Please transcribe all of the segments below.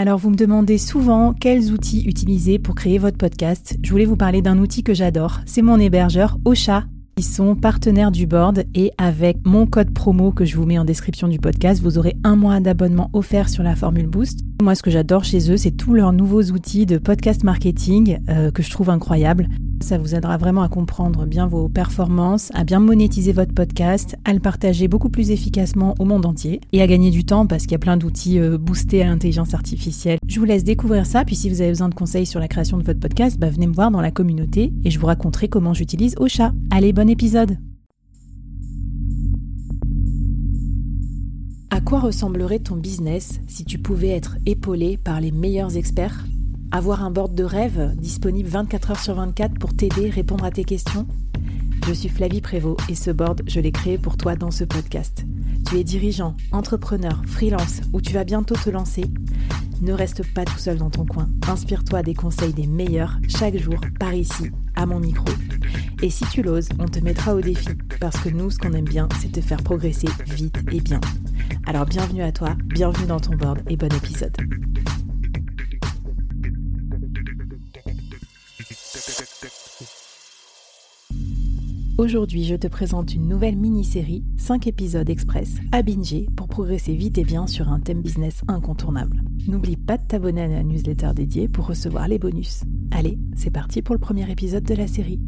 Alors vous me demandez souvent quels outils utiliser pour créer votre podcast. Je voulais vous parler d'un outil que j'adore. C'est mon hébergeur Ocha. Ils sont partenaires du board et avec mon code promo que je vous mets en description du podcast, vous aurez un mois d'abonnement offert sur la formule Boost. Moi, ce que j'adore chez eux, c'est tous leurs nouveaux outils de podcast marketing euh, que je trouve incroyables. Ça vous aidera vraiment à comprendre bien vos performances, à bien monétiser votre podcast, à le partager beaucoup plus efficacement au monde entier et à gagner du temps parce qu'il y a plein d'outils euh, boostés à l'intelligence artificielle. Je vous laisse découvrir ça, puis si vous avez besoin de conseils sur la création de votre podcast, bah, venez me voir dans la communauté et je vous raconterai comment j'utilise Ocha. Allez, bon épisode À quoi ressemblerait ton business si tu pouvais être épaulé par les meilleurs experts? Avoir un board de rêve disponible 24 heures sur 24 pour t'aider, répondre à tes questions? Je suis Flavie Prévost et ce board, je l'ai créé pour toi dans ce podcast. Tu es dirigeant, entrepreneur, freelance ou tu vas bientôt te lancer? Ne reste pas tout seul dans ton coin. Inspire-toi des conseils des meilleurs chaque jour par ici, à mon micro. Et si tu l'oses, on te mettra au défi parce que nous, ce qu'on aime bien, c'est te faire progresser vite et bien. Alors bienvenue à toi, bienvenue dans ton board et bon épisode. Aujourd'hui, je te présente une nouvelle mini-série, 5 épisodes express à binger pour progresser vite et bien sur un thème business incontournable. N'oublie pas de t'abonner à la newsletter dédiée pour recevoir les bonus. Allez, c'est parti pour le premier épisode de la série.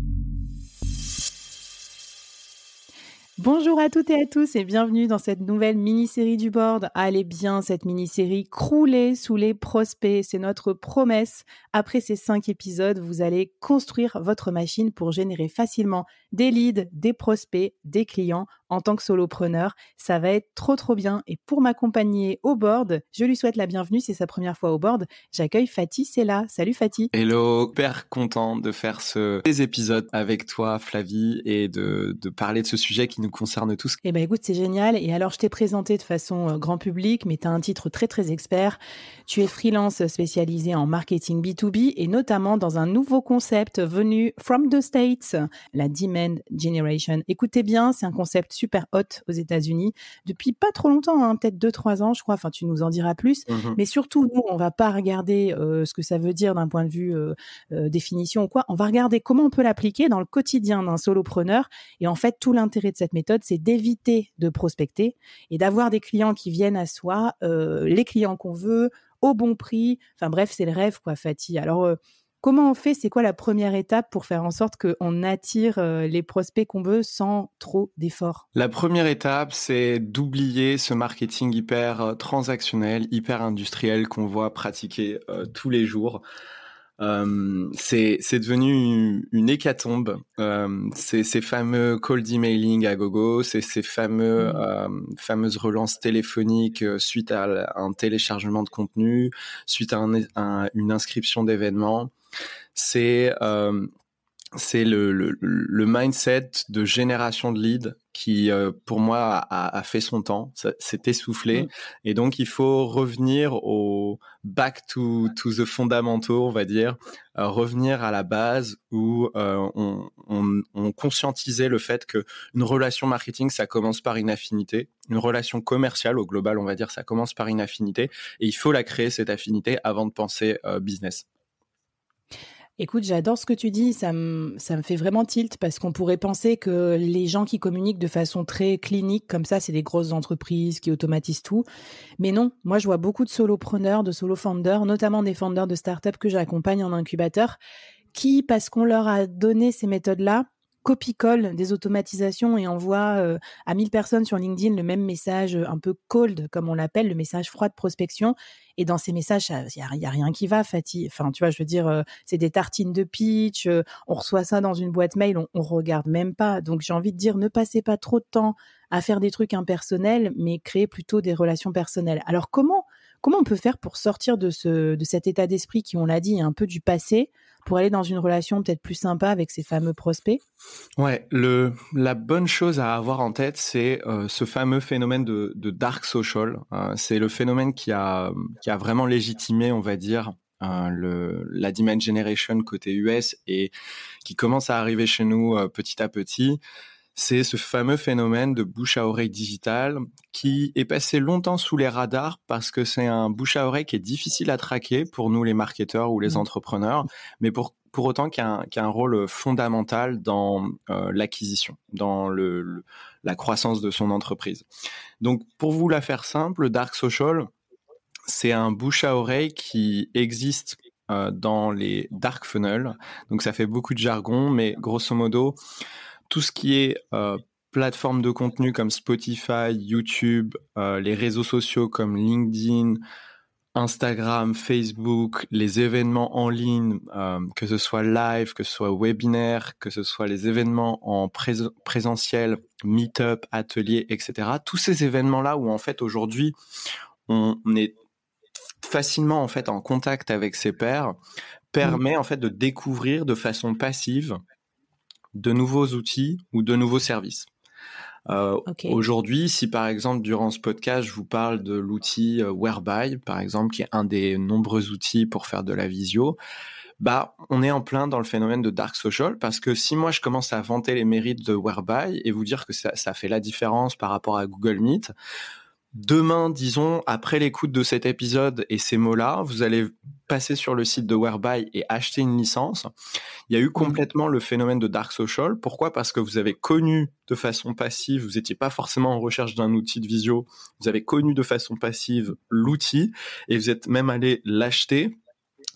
Bonjour à toutes et à tous et bienvenue dans cette nouvelle mini-série du board. Allez bien, cette mini-série crouler sous les prospects, c'est notre promesse. Après ces cinq épisodes, vous allez construire votre machine pour générer facilement des leads, des prospects, des clients en tant que solopreneur. Ça va être trop trop bien. Et pour m'accompagner au board, je lui souhaite la bienvenue. C'est sa première fois au board. J'accueille Fatih, c'est là. Salut Fatih. Hello, super content de faire ce, ces épisodes avec toi, Flavie, et de, de parler de ce sujet qui nous concerne tous. Eh ben écoute, c'est génial. Et alors, je t'ai présenté de façon euh, grand public, mais tu as un titre très très expert. Tu es freelance spécialisé en marketing B2B et notamment dans un nouveau concept venu from the States, la Demand Generation. Écoutez bien, c'est un concept super hot aux États-Unis depuis pas trop longtemps, hein, peut-être deux trois ans, je crois. Enfin, tu nous en diras plus. Mmh Mais surtout, nous, on va pas regarder euh, ce que ça veut dire d'un point de vue euh, euh, définition ou quoi. On va regarder comment on peut l'appliquer dans le quotidien d'un solopreneur. Et en fait, tout l'intérêt de cette méthode, c'est d'éviter de prospecter et d'avoir des clients qui viennent à soi, les clients qu'on veut au bon prix. Enfin bref, c'est le rêve, quoi, Fatih. Alors Comment on fait? C'est quoi la première étape pour faire en sorte qu'on attire euh, les prospects qu'on veut sans trop d'efforts? La première étape, c'est d'oublier ce marketing hyper euh, transactionnel, hyper industriel qu'on voit pratiquer euh, tous les jours. c'est devenu une, hécatombe. c'est ces fameux cold emailing à gogo, c'est ces fameux mmh. fameuses relances téléphoniques suite à un téléchargement de contenu, suite à une inscription d'événement c'est euh, c'est le, le, mindset de génération de leads qui, euh, pour moi, a, fait son temps, s'est essoufflé. Mmh. Et donc, il faut revenir au back to, to the fondamentaux, on va dire, euh, revenir à la base où on, on, on, conscientisait le fait que une relation marketing, ça commence par une affinité. Une relation commerciale, au global, on va dire, ça commence par une affinité. Et il faut la créer, cette affinité, avant de penser business. Écoute, j'adore ce que tu dis, ça me, ça me fait vraiment tilt parce qu'on pourrait penser que les gens qui communiquent de façon très clinique comme ça, c'est des grosses entreprises qui automatisent tout. Mais non, moi je vois beaucoup de solopreneurs, de solo-founders, notamment des founders de startups que j'accompagne en incubateur, qui, parce qu'on leur a donné ces méthodes-là, copie-colle des automatisations et envoie euh, à 1000 personnes sur LinkedIn le même message euh, un peu cold, comme on l'appelle, le message froid de prospection. Et dans ces messages, il n'y a, rien qui va, Fatih. Enfin, tu vois, je veux dire, euh, c'est des tartines de pitch, on reçoit ça dans une boîte mail, on, on regarde même pas. Donc, j'ai envie de dire, ne passez pas trop de temps à faire des trucs impersonnels, mais créez plutôt des relations personnelles. Alors, comment, comment on peut faire pour sortir de, ce, de cet état d'esprit qui, on l'a dit, est un peu du passé pour aller dans une relation peut-être plus sympa avec ces fameux prospects? Ouais, le, la bonne chose à avoir en tête, c'est euh, ce fameux phénomène de, de dark social. Euh, c'est le phénomène qui a, qui a vraiment légitimé, on va dire, euh, le, la demand generation côté US et qui commence à arriver chez nous petit à petit c'est ce fameux phénomène de bouche à oreille digital qui est passé longtemps sous les radars parce que c'est un bouche à oreille qui est difficile à traquer pour nous les marketeurs ou les mmh. entrepreneurs, mais pour pour autant qu'il y, a un rôle fondamental dans euh, l'acquisition, dans le, la croissance de son entreprise. Donc, pour vous la faire simple, Dark Social, c'est un bouche à oreille qui existe euh, dans les dark funnels. Donc, ça fait beaucoup de jargon, mais grosso modo, tout ce qui est euh, plateforme de contenu comme Spotify, YouTube, euh, les réseaux sociaux comme LinkedIn, Instagram, Facebook, les événements en ligne, euh, que ce soit live, que ce soit webinaire, que ce soit les événements en présentiel, meet-up, atelier, etc. Tous ces événements-là où en fait aujourd'hui on est facilement en fait en contact avec ses pairs permet en fait de découvrir de façon passive de nouveaux outils ou de nouveaux services. Euh, aujourd'hui, si par exemple durant ce podcast je vous parle de l'outil euh, Whereby, par exemple, qui est un des nombreux outils pour faire de la visio, bah on est en plein dans le phénomène de dark social parce que si moi je commence à vanter les mérites de Whereby et vous dire que ça, ça fait la différence par rapport à Google Meet, Demain, disons, après l'écoute de cet épisode et ces mots-là, vous allez passer sur le site de Whereby et acheter une licence. Il y a eu mmh. complètement le phénomène de dark social. Pourquoi? Parce que vous avez connu de façon passive, vous n'étiez pas forcément en recherche d'un outil de visio, vous avez connu de façon passive l'outil et vous êtes même allé l'acheter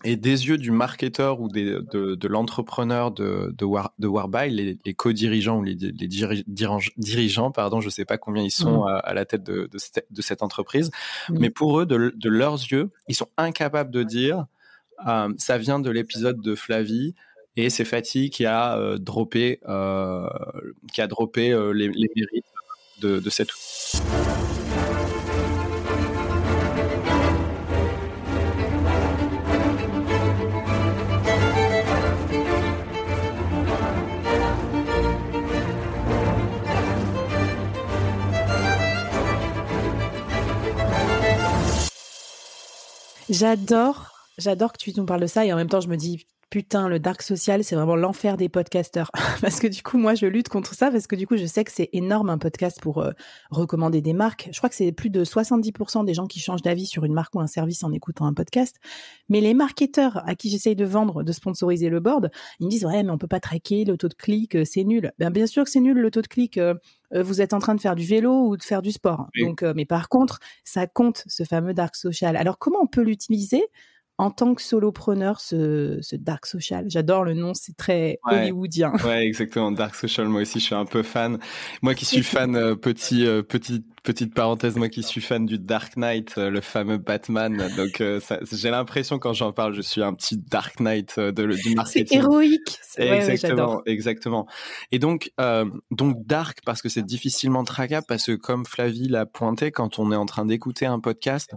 et des yeux du marketeur ou des, de, de l'entrepreneur de, de, War, de Warby, les, les co-dirigeants ou les, les dirigeants, pardon, je sais pas combien ils sont mmh. à, la tête de, de, cette, de cette entreprise, mmh. mais pour eux, de, de, leurs yeux, ils sont incapables de dire euh, ça vient de l'épisode de Flavie et c'est Fatih qui a euh, droppé, euh, qui a droppé euh, les, les mérites de, de cet J'adore, j'adore que tu nous parles de ça et en même temps je me dis putain le dark social c'est vraiment l'enfer des podcasteurs parce que du coup moi je lutte contre ça parce que du coup je sais que c'est énorme un podcast pour euh, recommander des marques. Je crois que c'est plus de 70% des gens qui changent d'avis sur une marque ou un service en écoutant un podcast. Mais les marketeurs à qui j'essaye de vendre, de sponsoriser le board, ils me disent ouais mais on peut pas traquer le taux de clic, euh, c'est nul. Ben bien sûr que c'est nul le taux de clic. Euh, vous êtes en train de faire du vélo ou de faire du sport. Donc, mais par contre, ça compte ce fameux dark social. Alors, comment on peut l'utiliser? En tant que solopreneur, ce, ce dark social. J'adore le nom, c'est très hollywoodien. Ouais, exactement. Dark social, moi aussi, je suis un peu fan. Moi qui suis fan, euh, petit, euh, petit petite parenthèse, moi qui suis fan du Dark Knight, euh, le fameux Batman. Donc, euh, j'ai l'impression quand j'en parle, je suis un petit Dark Knight euh, de, du marketing. C'est héroïque. exactement, exactement. Et donc, donc dark parce que c'est difficilement traquable parce que comme Flavie l'a pointé, quand on est en train d'écouter un podcast,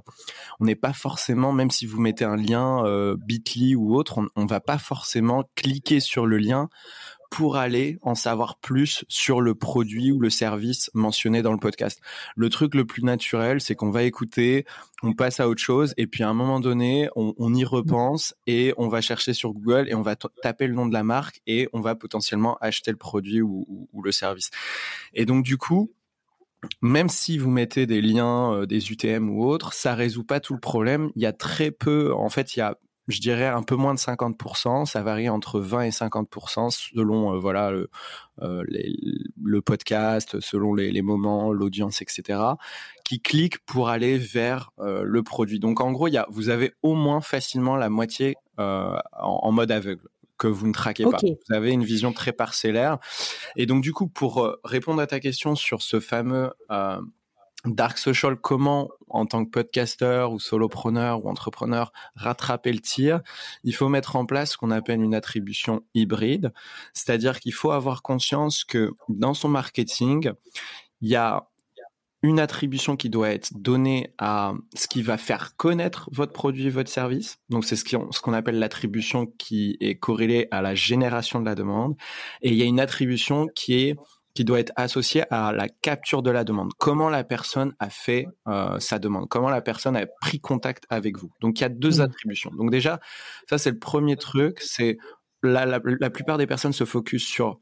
on n'est pas forcément, même si vous mettez un lien Bitly ou autre, on, on va pas forcément cliquer sur le lien pour aller en savoir plus sur le produit ou le service mentionné dans le podcast. Le truc le plus naturel, c'est qu'on va écouter, on passe à autre chose, et puis à un moment donné, on, y repense et on va chercher sur Google et on va taper le nom de la marque et on va potentiellement acheter le produit ou, le service. Et donc du coup, même si vous mettez des liens, euh, des UTM ou autres, ça résout pas tout le problème. Il y a très peu, en fait, il y a je dirais un peu moins de 50%, ça varie entre 20 et 50% selon euh, voilà le, euh, le, podcast, selon les, les moments, l'audience, etc. qui cliquent pour aller vers euh, le produit. Donc en gros, y a, vous avez au moins facilement la moitié en, en, mode aveugle que vous ne traquez pas. Vous avez une vision très parcellaire. Et donc du coup, pour répondre à ta question sur ce fameux Dark Social, comment en tant que podcasteur ou solopreneur ou entrepreneur rattraper le tir? Il faut mettre en place ce qu'on appelle une attribution hybride, c'est-à-dire qu'il faut avoir conscience que dans son marketing, il y a une attribution qui doit être donnée à ce qui va faire connaître votre produit votre service. Donc c'est ce qu'on appelle l'attribution qui est corrélée à la génération de la demande. Et il y a une attribution qui est qui doit être associé à la capture de la demande. Comment la personne a fait euh, sa demande? Comment la personne a pris contact avec vous? Donc il y a deux mmh. attributions. Donc déjà, ça c'est le premier truc. C'est la, la, plupart des personnes se focus sur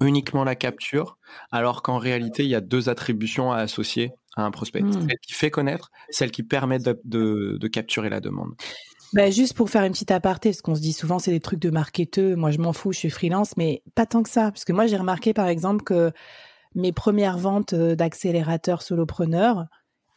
uniquement la capture, alors qu'en réalité, il y a deux attributions à associer à un prospect. Hmm. Celle qui fait connaître, celle qui permet de, capturer la demande. Bah, juste pour faire une petite aparté, parce qu'on se dit souvent c'est des trucs de marketeux, moi je m'en fous, je suis freelance, mais pas tant que ça. Parce que moi j'ai remarqué par exemple que mes premières ventes euh, d'accélérateurs solopreneurs,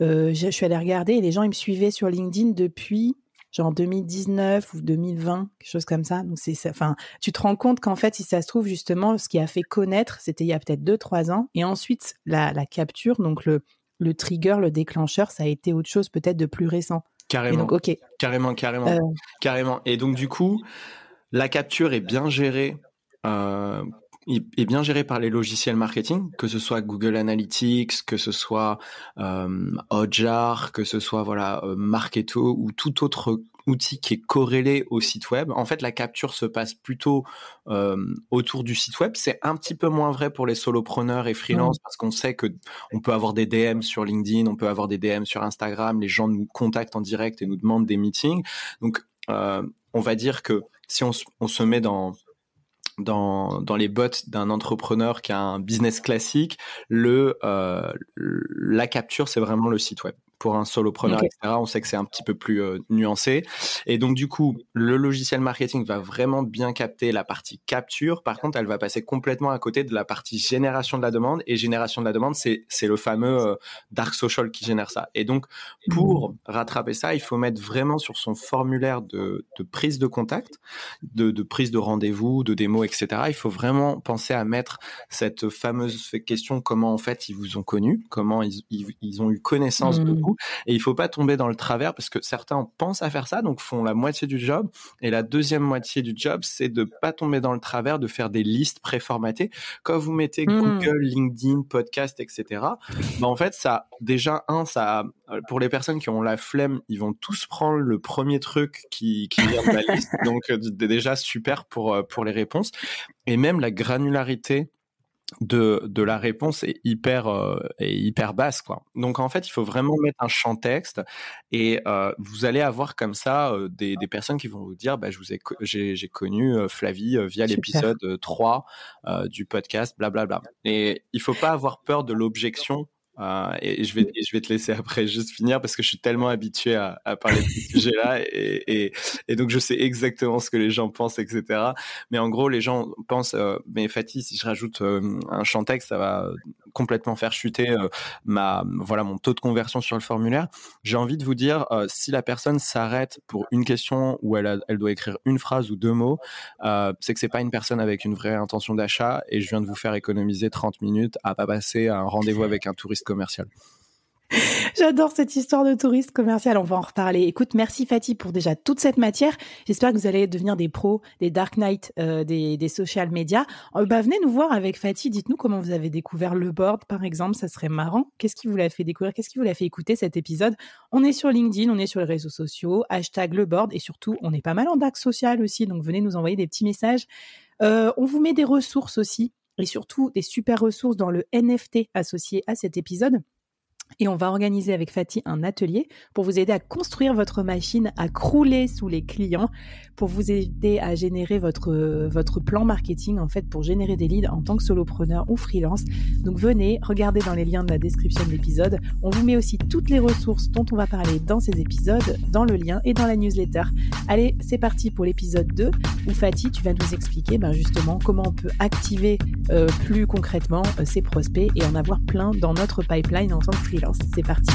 euh, je suis allée regarder et les gens ils me suivaient sur LinkedIn depuis genre 2019 ou 2020, quelque chose comme ça. Donc c'est, enfin, tu te rends compte qu'en fait, si ça se trouve justement, ce qui a fait connaître, c'était il y a peut-être deux trois ans, et ensuite la, capture, donc le le trigger, le déclencheur, ça a été autre chose peut-être de plus récent. Carrément. Carrément, carrément, euh. carrément. Et donc du coup, la capture est bien gérée. Euh, est bien géré par les logiciels marketing, que ce soit Google Analytics, que ce soit euh, Hotjar, que ce soit voilà euh, Marketo ou tout autre outil qui est corrélé au site web. En fait, la capture se passe plutôt euh, autour du site web. C'est un petit peu moins vrai pour les solopreneurs et freelance mmh. parce qu'on sait que on peut avoir des DM sur LinkedIn, on peut avoir des DM sur Instagram. Les gens nous contactent en direct et nous demandent des meetings. Donc, euh, on va dire que si on, on se met dans dans, dans les bottes d'un entrepreneur qui a un business classique, le, euh, la capture, c'est vraiment le site web pour un solopreneur, etc. On sait que c'est un petit peu plus euh, nuancé. Et donc, du coup, le logiciel marketing va vraiment bien capter la partie capture. Par contre, elle va passer complètement à côté de la partie génération de la demande. Et génération de la demande, c'est, le fameux euh, dark social qui génère ça. Et donc, pour rattraper ça, il faut mettre vraiment sur son formulaire de, de prise de contact, de, de prise de rendez-vous, de démo, etc. Il faut vraiment penser à mettre cette fameuse question comment en fait ils vous ont connu, comment ils, ils, ont eu connaissance de mmh. Et il faut pas tomber dans le travers parce que certains pensent à faire ça, donc font la moitié du job. Et la deuxième moitié du job, c'est de pas tomber dans le travers, de faire des listes préformatées. Quand vous mettez mmh. Google, LinkedIn, podcast, etc., bah en fait, ça, déjà, un, ça, pour les personnes qui ont la flemme, ils vont tous prendre le premier truc qui, qui vient de la liste. Donc, euh, déjà super pour, euh, pour les réponses. Et même la granularité de, de la réponse est hyper euh, est hyper basse quoi. Donc en fait, il faut vraiment mettre un champ texte et euh, vous allez avoir comme ça euh, des, des, personnes qui vont vous dire bah je vous ai j'ai connu Flavie via l'épisode 3 du podcast blablabla. Et il faut pas avoir peur de l'objection euh, et je vais, je vais te laisser après juste finir parce que je suis tellement habitué à, à parler de ce sujet-là et, et, et, donc je sais exactement ce que les gens pensent, etc. Mais en gros, les gens pensent, euh, mais Fatih, si je rajoute euh, un champ texte, ça va complètement faire chuter ma, voilà, mon taux de conversion sur le formulaire. J'ai envie de vous dire, si la personne s'arrête pour une question où elle, a, elle doit écrire une phrase ou deux mots, c'est que c'est pas une personne avec une vraie intention d'achat et je viens de vous faire économiser 30 minutes à pas passer un rendez-vous avec un touriste commercial. J'adore cette histoire de touriste commercial. On va en reparler. Écoute, merci Fatih pour déjà toute cette matière. J'espère que vous allez devenir des pros, des Dark Knight, euh, des, des social media. Euh, bah, venez nous voir avec Fatih. Dites-nous comment vous avez découvert le board, par exemple. Ça serait marrant. Qu'est-ce qui vous l'a fait découvrir? Qu'est-ce qui vous l'a fait écouter cet épisode? On est sur LinkedIn, on est sur les réseaux sociaux. Hashtag le board. Et surtout, on est pas mal en dark social aussi. Donc, venez nous envoyer des petits messages. Euh, on vous met des ressources aussi. Et surtout, des super ressources dans le NFT associé à cet épisode. Et on va organiser avec Fatih un atelier pour vous aider à construire votre machine à crouler sous les clients, pour vous aider à générer votre, votre plan marketing, en fait, pour générer des leads en tant que solopreneur ou freelance. Donc venez, regardez dans les liens de la description de l'épisode. On vous met aussi toutes les ressources dont on va parler dans ces épisodes, dans le lien et dans la newsletter. Allez, c'est parti pour l'épisode 2, où Fatih, tu vas nous expliquer ben, justement comment on peut activer euh, plus concrètement euh, ces prospects et en avoir plein dans notre pipeline en tant que freelance. C'est parti.